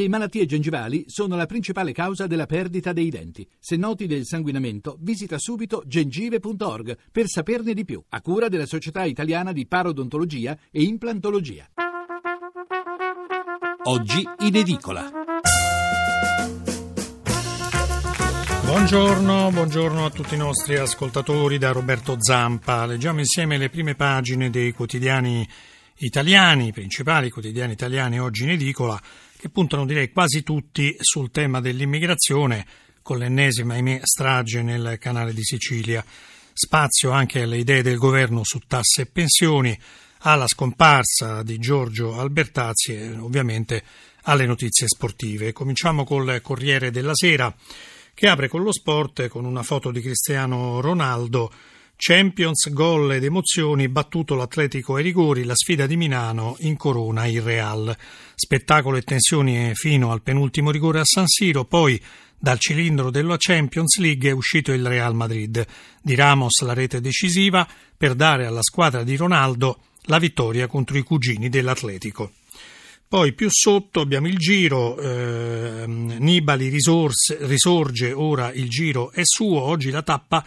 Le malattie gengivali sono la principale causa della perdita dei denti. Se noti del sanguinamento, visita subito gengive.org per saperne di più, a cura della Società Italiana di Parodontologia e Implantologia. Oggi in edicola. Buongiorno, buongiorno a tutti i nostri ascoltatori da Roberto Zampa. Leggiamo insieme le prime pagine dei quotidiani italiani, i principali quotidiani italiani oggi in edicola che puntano direi quasi tutti sul tema dell'immigrazione, con l'ennesima strage nel canale di Sicilia. Spazio anche alle idee del governo su tasse e pensioni, alla scomparsa di Giorgio Albertazzi e ovviamente alle notizie sportive. Cominciamo col Corriere della Sera che apre con lo sport con una foto di Cristiano Ronaldo Champions, gol ed emozioni, battuto l'Atletico ai rigori, la sfida di Milano incorona il Real. Spettacolo e tensioni fino al penultimo rigore a San Siro, poi dal cilindro della Champions League è uscito il Real Madrid. Di Ramos la rete decisiva per dare alla squadra di Ronaldo la vittoria contro i cugini dell'Atletico. Poi più sotto abbiamo il giro, eh, Nibali risorse, risorge, ora il giro è suo, oggi la tappa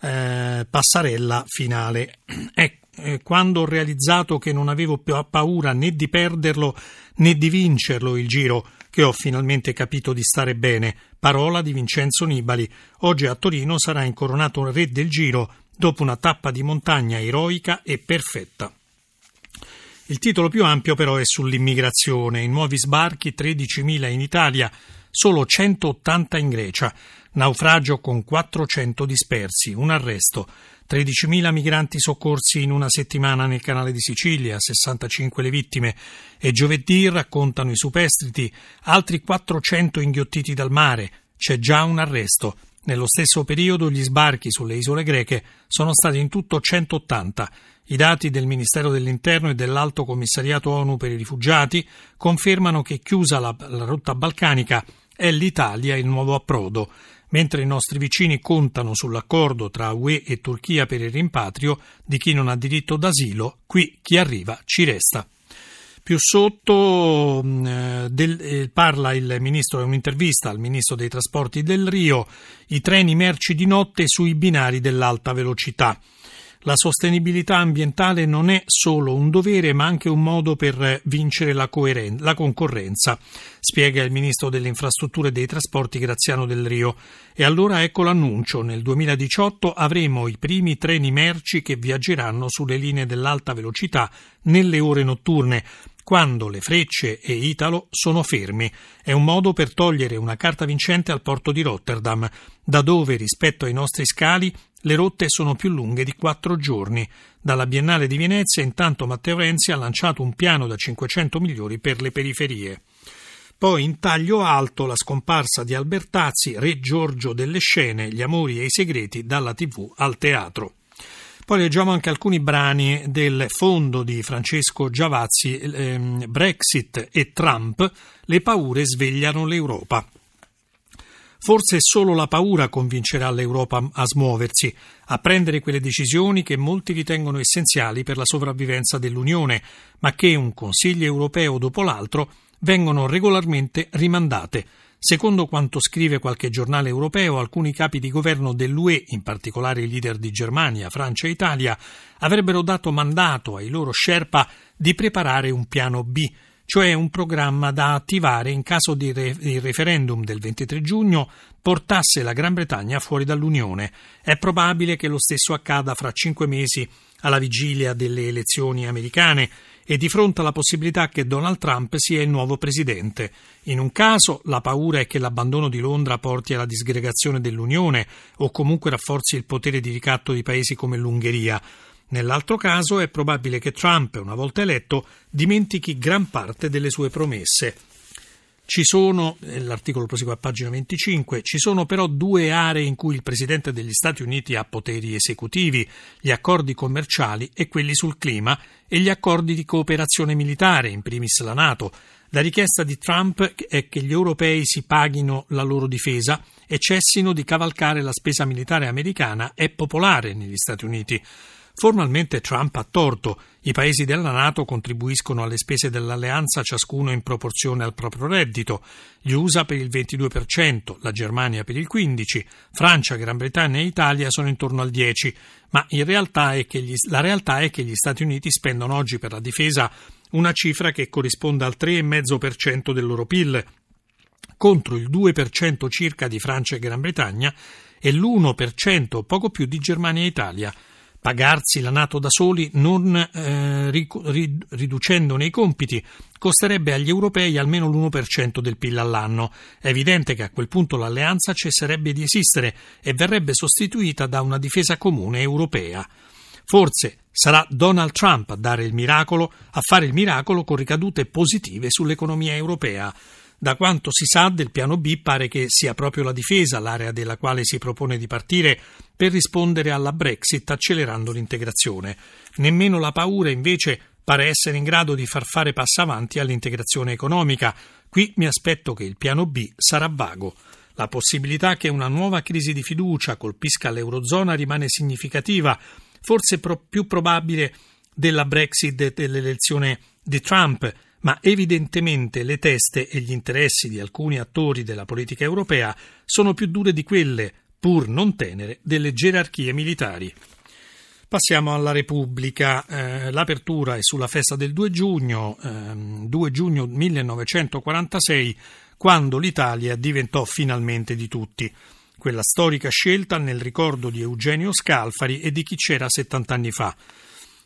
eh, passarella finale. Ecco, quando ho realizzato che non avevo più paura né di perderlo né di vincerlo il giro, che ho finalmente capito di stare bene. Parola di Vincenzo Nibali. Oggi a Torino sarà incoronato re del giro dopo una tappa di montagna eroica e perfetta. Il titolo più ampio però è sull'immigrazione. I nuovi sbarchi 13.000 in Italia, solo 180 in Grecia. Naufragio con 400 dispersi, un arresto. 13.000 migranti soccorsi in una settimana nel canale di Sicilia, 65 le vittime e giovedì raccontano i superstiti altri 400 inghiottiti dal mare. C'è già un arresto. Nello stesso periodo gli sbarchi sulle isole greche sono stati in tutto 180. I dati del Ministero dell'Interno e dell'Alto Commissariato ONU per i rifugiati confermano che chiusa la, la rotta balcanica è l'Italia il nuovo approdo. Mentre i nostri vicini contano sull'accordo tra UE e Turchia per il rimpatrio di chi non ha diritto d'asilo, qui chi arriva ci resta. Più sotto mm, eh, del, eh, parla il ministro, è un'intervista al ministro dei trasporti del Rio, i treni merci di notte sui binari dell'alta velocità. La sostenibilità ambientale non è solo un dovere ma anche un modo per vincere la, coeren- la concorrenza, spiega il ministro delle infrastrutture e dei trasporti Graziano del Rio. E allora ecco l'annuncio, nel 2018 avremo i primi treni merci che viaggeranno sulle linee dell'alta velocità nelle ore notturne, quando le frecce e Italo sono fermi. È un modo per togliere una carta vincente al porto di Rotterdam, da dove rispetto ai nostri scali le rotte sono più lunghe di quattro giorni. Dalla Biennale di Venezia, intanto Matteo Renzi ha lanciato un piano da 500 milioni per le periferie. Poi in taglio alto la scomparsa di Albertazzi, re Giorgio delle scene, gli amori e i segreti dalla tv al teatro. Poi leggiamo anche alcuni brani del fondo di Francesco Giavazzi, ehm, Brexit e Trump, le paure svegliano l'Europa. Forse solo la paura convincerà l'Europa a smuoversi, a prendere quelle decisioni che molti ritengono essenziali per la sopravvivenza dell'Unione, ma che un Consiglio europeo dopo l'altro vengono regolarmente rimandate. Secondo quanto scrive qualche giornale europeo, alcuni capi di governo dell'UE, in particolare i leader di Germania, Francia e Italia, avrebbero dato mandato ai loro Sherpa di preparare un piano B cioè un programma da attivare in caso di re- il referendum del 23 giugno portasse la Gran Bretagna fuori dall'Unione. È probabile che lo stesso accada fra cinque mesi alla vigilia delle elezioni americane e di fronte alla possibilità che Donald Trump sia il nuovo presidente. In un caso la paura è che l'abbandono di Londra porti alla disgregazione dell'Unione o comunque rafforzi il potere di ricatto di paesi come l'Ungheria. Nell'altro caso è probabile che Trump, una volta eletto, dimentichi gran parte delle sue promesse. Ci sono, l'articolo prosegue a pagina 25, ci sono però due aree in cui il Presidente degli Stati Uniti ha poteri esecutivi, gli accordi commerciali e quelli sul clima e gli accordi di cooperazione militare, in primis la Nato. La richiesta di Trump è che gli europei si paghino la loro difesa e cessino di cavalcare la spesa militare americana è popolare negli Stati Uniti. Formalmente Trump ha torto. I paesi della Nato contribuiscono alle spese dell'alleanza ciascuno in proporzione al proprio reddito. Gli USA per il 22%, la Germania per il 15%, Francia, Gran Bretagna e Italia sono intorno al 10%, ma realtà gli, la realtà è che gli Stati Uniti spendono oggi per la difesa una cifra che corrisponde al 3,5% del loro PIL, contro il 2% circa di Francia e Gran Bretagna e l'1% poco più di Germania e Italia pagarsi la Nato da soli non eh, riducendone i compiti costerebbe agli europei almeno l'1% del PIL all'anno. È evidente che a quel punto l'alleanza cesserebbe di esistere e verrebbe sostituita da una difesa comune europea. Forse sarà Donald Trump a dare il miracolo, a fare il miracolo con ricadute positive sull'economia europea. Da quanto si sa del piano B pare che sia proprio la difesa l'area della quale si propone di partire per rispondere alla Brexit accelerando l'integrazione. Nemmeno la paura invece pare essere in grado di far fare passo avanti all'integrazione economica. Qui mi aspetto che il piano B sarà vago. La possibilità che una nuova crisi di fiducia colpisca l'Eurozona rimane significativa, forse pro- più probabile della Brexit e dell'elezione di Trump, ma evidentemente le teste e gli interessi di alcuni attori della politica europea sono più dure di quelle, pur non tenere, delle gerarchie militari. Passiamo alla Repubblica. Eh, l'apertura è sulla festa del 2 giugno, eh, 2 giugno 1946, quando l'Italia diventò finalmente di tutti. Quella storica scelta nel ricordo di Eugenio Scalfari e di chi c'era 70 anni fa.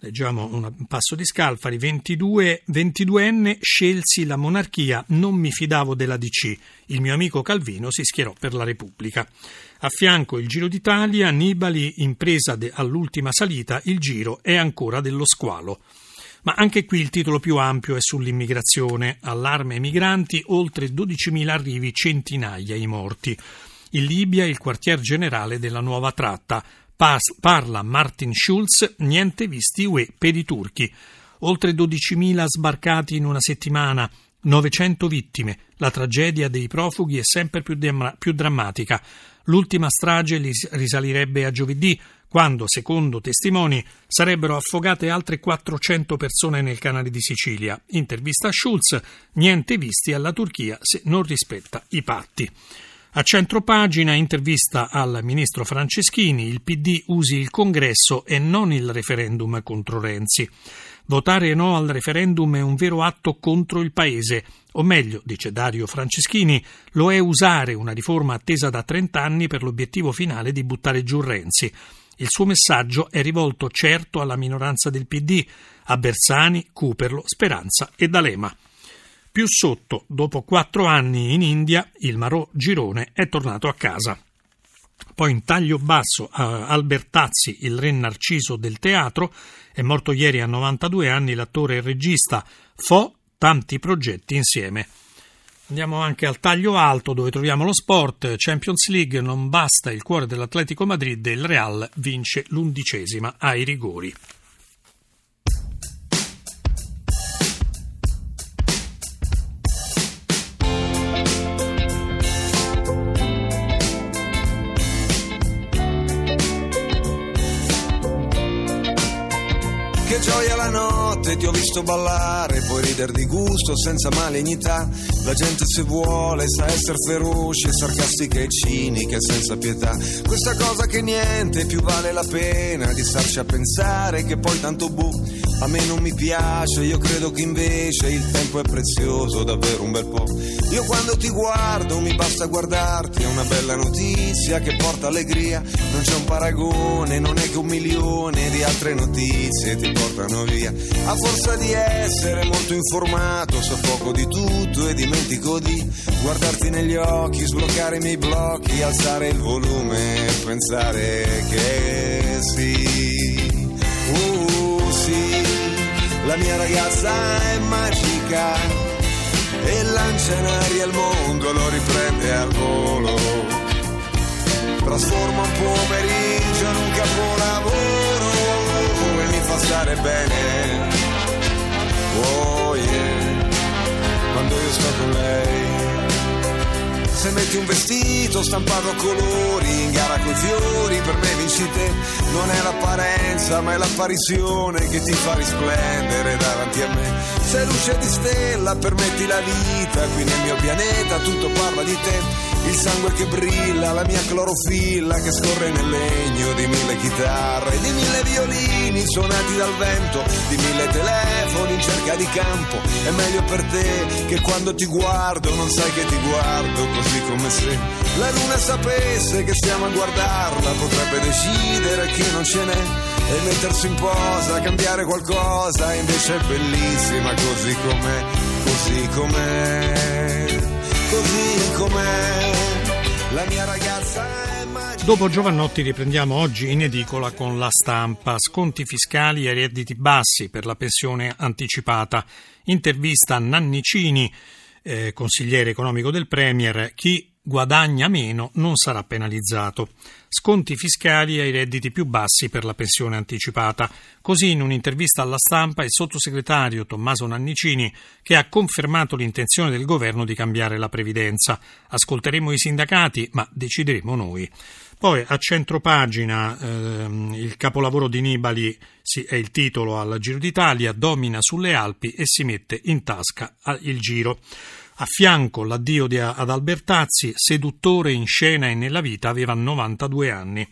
Leggiamo un passo di Scalfari, 22, 22enne, scelsi la monarchia, non mi fidavo della DC. Il mio amico Calvino si schierò per la Repubblica. A fianco il Giro d'Italia, Nibali, impresa de, all'ultima salita, il Giro è ancora dello squalo. Ma anche qui il titolo più ampio è sull'immigrazione. Allarme ai migranti, oltre 12.000 arrivi, centinaia i morti. In Libia il quartier generale della nuova tratta parla Martin Schulz, niente visti UE per i turchi. Oltre 12.000 sbarcati in una settimana, 900 vittime. La tragedia dei profughi è sempre più, dem- più drammatica. L'ultima strage risalirebbe a giovedì, quando, secondo testimoni, sarebbero affogate altre 400 persone nel canale di Sicilia. Intervista a Schulz, niente visti alla Turchia se non rispetta i patti. A centro pagina intervista al ministro Franceschini, il PD usi il congresso e non il referendum contro Renzi. Votare no al referendum è un vero atto contro il Paese, o meglio, dice Dario Franceschini, lo è usare una riforma attesa da 30 anni per l'obiettivo finale di buttare giù Renzi. Il suo messaggio è rivolto certo alla minoranza del PD, a Bersani, Cooperlo, Speranza e D'Alema. Più sotto, dopo quattro anni in India, il Marò Girone è tornato a casa. Poi in taglio basso Albertazzi, il re narciso del teatro, è morto ieri a 92 anni l'attore e regista. Fo tanti progetti insieme. Andiamo anche al taglio alto dove troviamo lo sport. Champions League non basta il cuore dell'Atletico Madrid e il Real vince l'undicesima ai rigori. Che gioia la notte, ti ho visto ballare, puoi ridere di gusto senza malignità. La gente se vuole sa essere feroce, sarcastica e cinica senza pietà. Questa cosa che niente più vale la pena di starci a pensare che poi tanto bu a me non mi piace, io credo che invece il tempo è prezioso, davvero un bel po'. Io quando ti guardo mi basta guardarti, è una bella notizia che porta allegria, non c'è un paragone, non è che un milione di altre notizie ti portano via. A forza di essere molto informato, so poco di tutto e dimentico di guardarti negli occhi, sbloccare i miei blocchi, alzare il volume, pensare che sì. Uh, sì la mia ragazza è magica e lancia in aria il mondo, lo riprende al volo. Trasforma un pomeriggio in un capolavoro fa stare bene. Oh yeah, quando io sto con lei se metti un vestito stampato a colori in gara coi fiori, per me vinci te. Non è l'apparenza, ma è l'apparizione che ti fa risplendere davanti a me. Sei luce di stella, permetti la vita, qui nel mio pianeta tutto parla di te. Il sangue che brilla, la mia clorofilla che scorre nel legno di mille chitarre, di mille violini suonati dal vento, di mille telefoni in cerca di campo. È meglio per te che quando ti guardo non sai che ti guardo così come se la luna sapesse che stiamo a guardarla, potrebbe decidere che non ce n'è e mettersi in posa, cambiare qualcosa, invece è bellissima così com'è, così com'è, così com'è. La mia ragazza è. Dopo Giovannotti riprendiamo oggi in edicola con la stampa. Sconti fiscali e redditi bassi per la pensione anticipata. Intervista a Nannicini, eh, consigliere economico del Premier. Chi guadagna meno non sarà penalizzato. Sconti fiscali ai redditi più bassi per la pensione anticipata. Così in un'intervista alla stampa il sottosegretario Tommaso Nannicini che ha confermato l'intenzione del governo di cambiare la previdenza. Ascolteremo i sindacati, ma decideremo noi. Poi a centropagina ehm, il capolavoro di Nibali sì, è il titolo al Giro d'Italia, domina sulle Alpi e si mette in tasca il Giro. A fianco l'addio di, ad Albertazzi, seduttore in scena e nella vita, aveva 92 anni.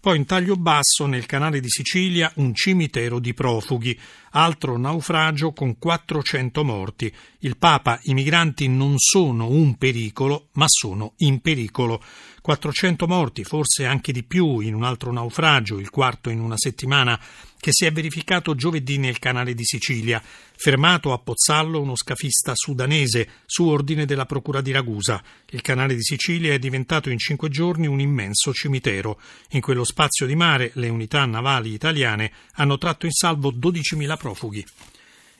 Poi in taglio basso nel canale di Sicilia un cimitero di profughi, altro naufragio con 400 morti. Il Papa, i migranti non sono un pericolo, ma sono in pericolo. 400 morti, forse anche di più, in un altro naufragio, il quarto in una settimana, che si è verificato giovedì nel canale di Sicilia. Fermato a Pozzallo uno scafista sudanese su ordine della Procura di Ragusa. Il canale di Sicilia è diventato in cinque giorni un immenso cimitero. In quello spazio di mare le unità navali italiane hanno tratto in salvo 12.000 profughi.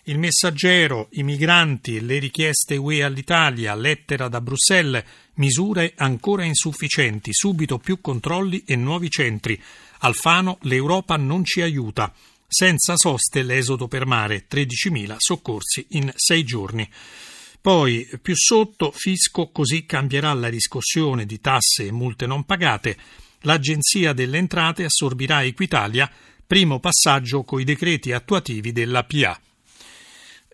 Il messaggero, i migranti, le richieste UE all'Italia, lettera da Bruxelles, misure ancora insufficienti, subito più controlli e nuovi centri. Alfano, l'Europa non ci aiuta. Senza soste l'esodo per mare, 13.000 soccorsi in sei giorni. Poi, più sotto, fisco così cambierà la riscossione di tasse e multe non pagate. L'Agenzia delle Entrate assorbirà Equitalia, primo passaggio coi decreti attuativi della PA.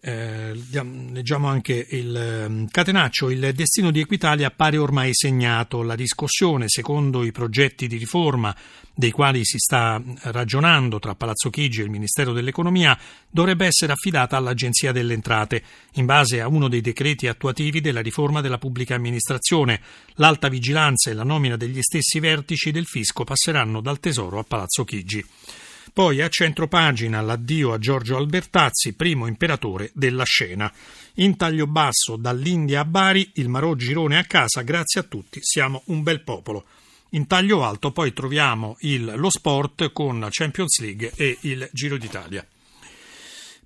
Eh, leggiamo anche il ehm, catenaccio. Il destino di Equitalia appare ormai segnato. La riscossione, secondo i progetti di riforma dei quali si sta ragionando tra Palazzo Chigi e il Ministero dell'Economia, dovrebbe essere affidata all'Agenzia delle Entrate, in base a uno dei decreti attuativi della riforma della pubblica amministrazione. L'alta vigilanza e la nomina degli stessi vertici del fisco passeranno dal Tesoro a Palazzo Chigi. Poi a centropagina l'addio a Giorgio Albertazzi, primo imperatore della scena. In taglio basso dall'India a Bari, il Marò Girone a casa, grazie a tutti, siamo un bel popolo. In taglio alto poi troviamo il, lo sport con la Champions League e il Giro d'Italia.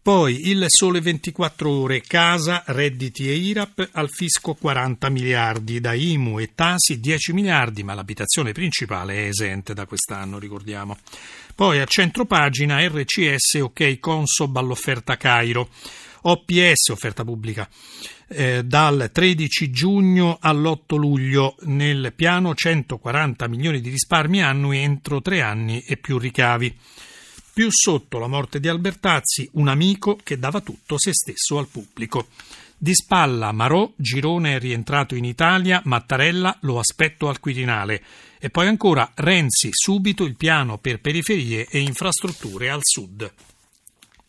Poi il sole 24 ore, casa, redditi e IRAP, al fisco 40 miliardi, da IMU e Tasi 10 miliardi, ma l'abitazione principale è esente da quest'anno, ricordiamo. Poi a centro pagina RCS, ok, Consob all'offerta Cairo. OPS, offerta pubblica, eh, dal 13 giugno all'8 luglio nel piano 140 milioni di risparmi annui entro tre anni e più ricavi. Più sotto la morte di Albertazzi, un amico che dava tutto se stesso al pubblico. Di spalla Marò, Girone è rientrato in Italia, Mattarella lo aspetto al Quirinale. E poi ancora Renzi, subito il piano per periferie e infrastrutture al sud.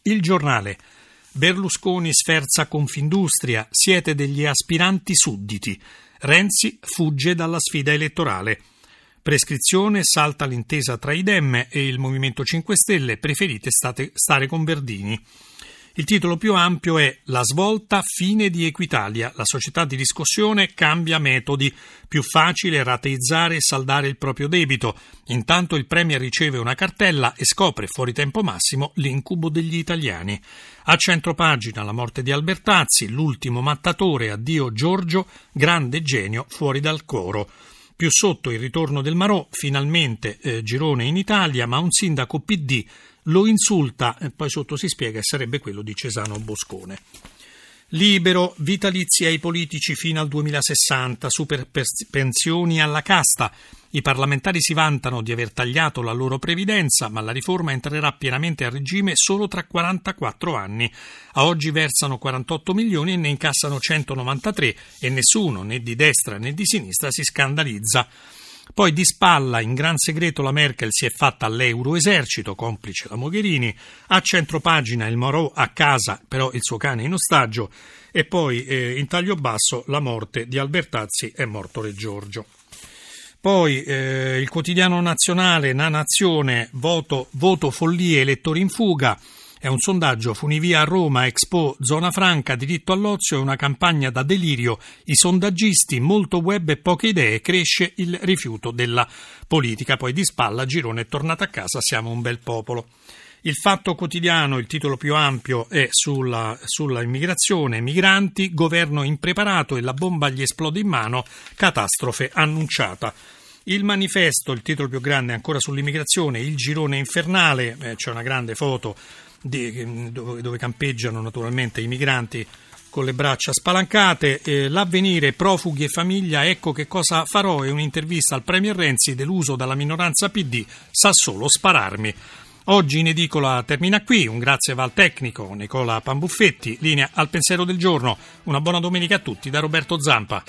Il giornale. Berlusconi sferza Confindustria, siete degli aspiranti sudditi. Renzi fugge dalla sfida elettorale. Prescrizione salta l'intesa tra i Dem e il Movimento 5 Stelle, preferite state, stare con Verdini. Il titolo più ampio è La svolta fine di Equitalia. La società di riscossione cambia metodi. Più facile rateizzare e saldare il proprio debito. Intanto il Premier riceve una cartella e scopre fuori tempo massimo l'incubo degli italiani. A centropagina la morte di Albertazzi, l'ultimo mattatore, addio Giorgio, grande genio fuori dal coro. Più sotto il ritorno del Marò, finalmente eh, girone in Italia, ma un sindaco PD lo insulta e poi sotto si spiega che sarebbe quello di Cesano Boscone. Libero, vitalizi ai politici fino al 2060, super pensioni alla casta. I parlamentari si vantano di aver tagliato la loro previdenza, ma la riforma entrerà pienamente a regime solo tra 44 anni. A oggi versano 48 milioni e ne incassano 193 e nessuno, né di destra né di sinistra, si scandalizza. Poi di spalla, in gran segreto, la Merkel si è fatta all'Euroesercito, complice la Mogherini, a centropagina il Moreau a casa, però il suo cane in ostaggio, e poi eh, in taglio basso la morte di Albertazzi è morto Re Giorgio. Poi eh, il quotidiano nazionale, Na Nazione, voto, voto follie, elettori in fuga. È un sondaggio Funivia a Roma, Expo, Zona Franca, diritto all'ozio e una campagna da delirio. I sondaggisti, molto web e poche idee, cresce il rifiuto della politica. Poi di spalla, Girone è tornato a casa, siamo un bel popolo. Il fatto quotidiano, il titolo più ampio è sulla, sulla, immigrazione, migranti, governo impreparato e la bomba gli esplode in mano, catastrofe annunciata. Il manifesto, il titolo più grande ancora sull'immigrazione, il girone infernale, eh, c'è una grande foto di, dove, dove, campeggiano naturalmente i migranti con le braccia spalancate. Eh, l'avvenire, profughi e famiglia, ecco che cosa farò, è un'intervista al Premier Renzi deluso dalla minoranza PD, sa solo spararmi. Oggi in edicola termina qui, un grazie va al tecnico Nicola Pambuffetti, linea al pensiero del giorno. Una buona domenica a tutti da Roberto Zampa.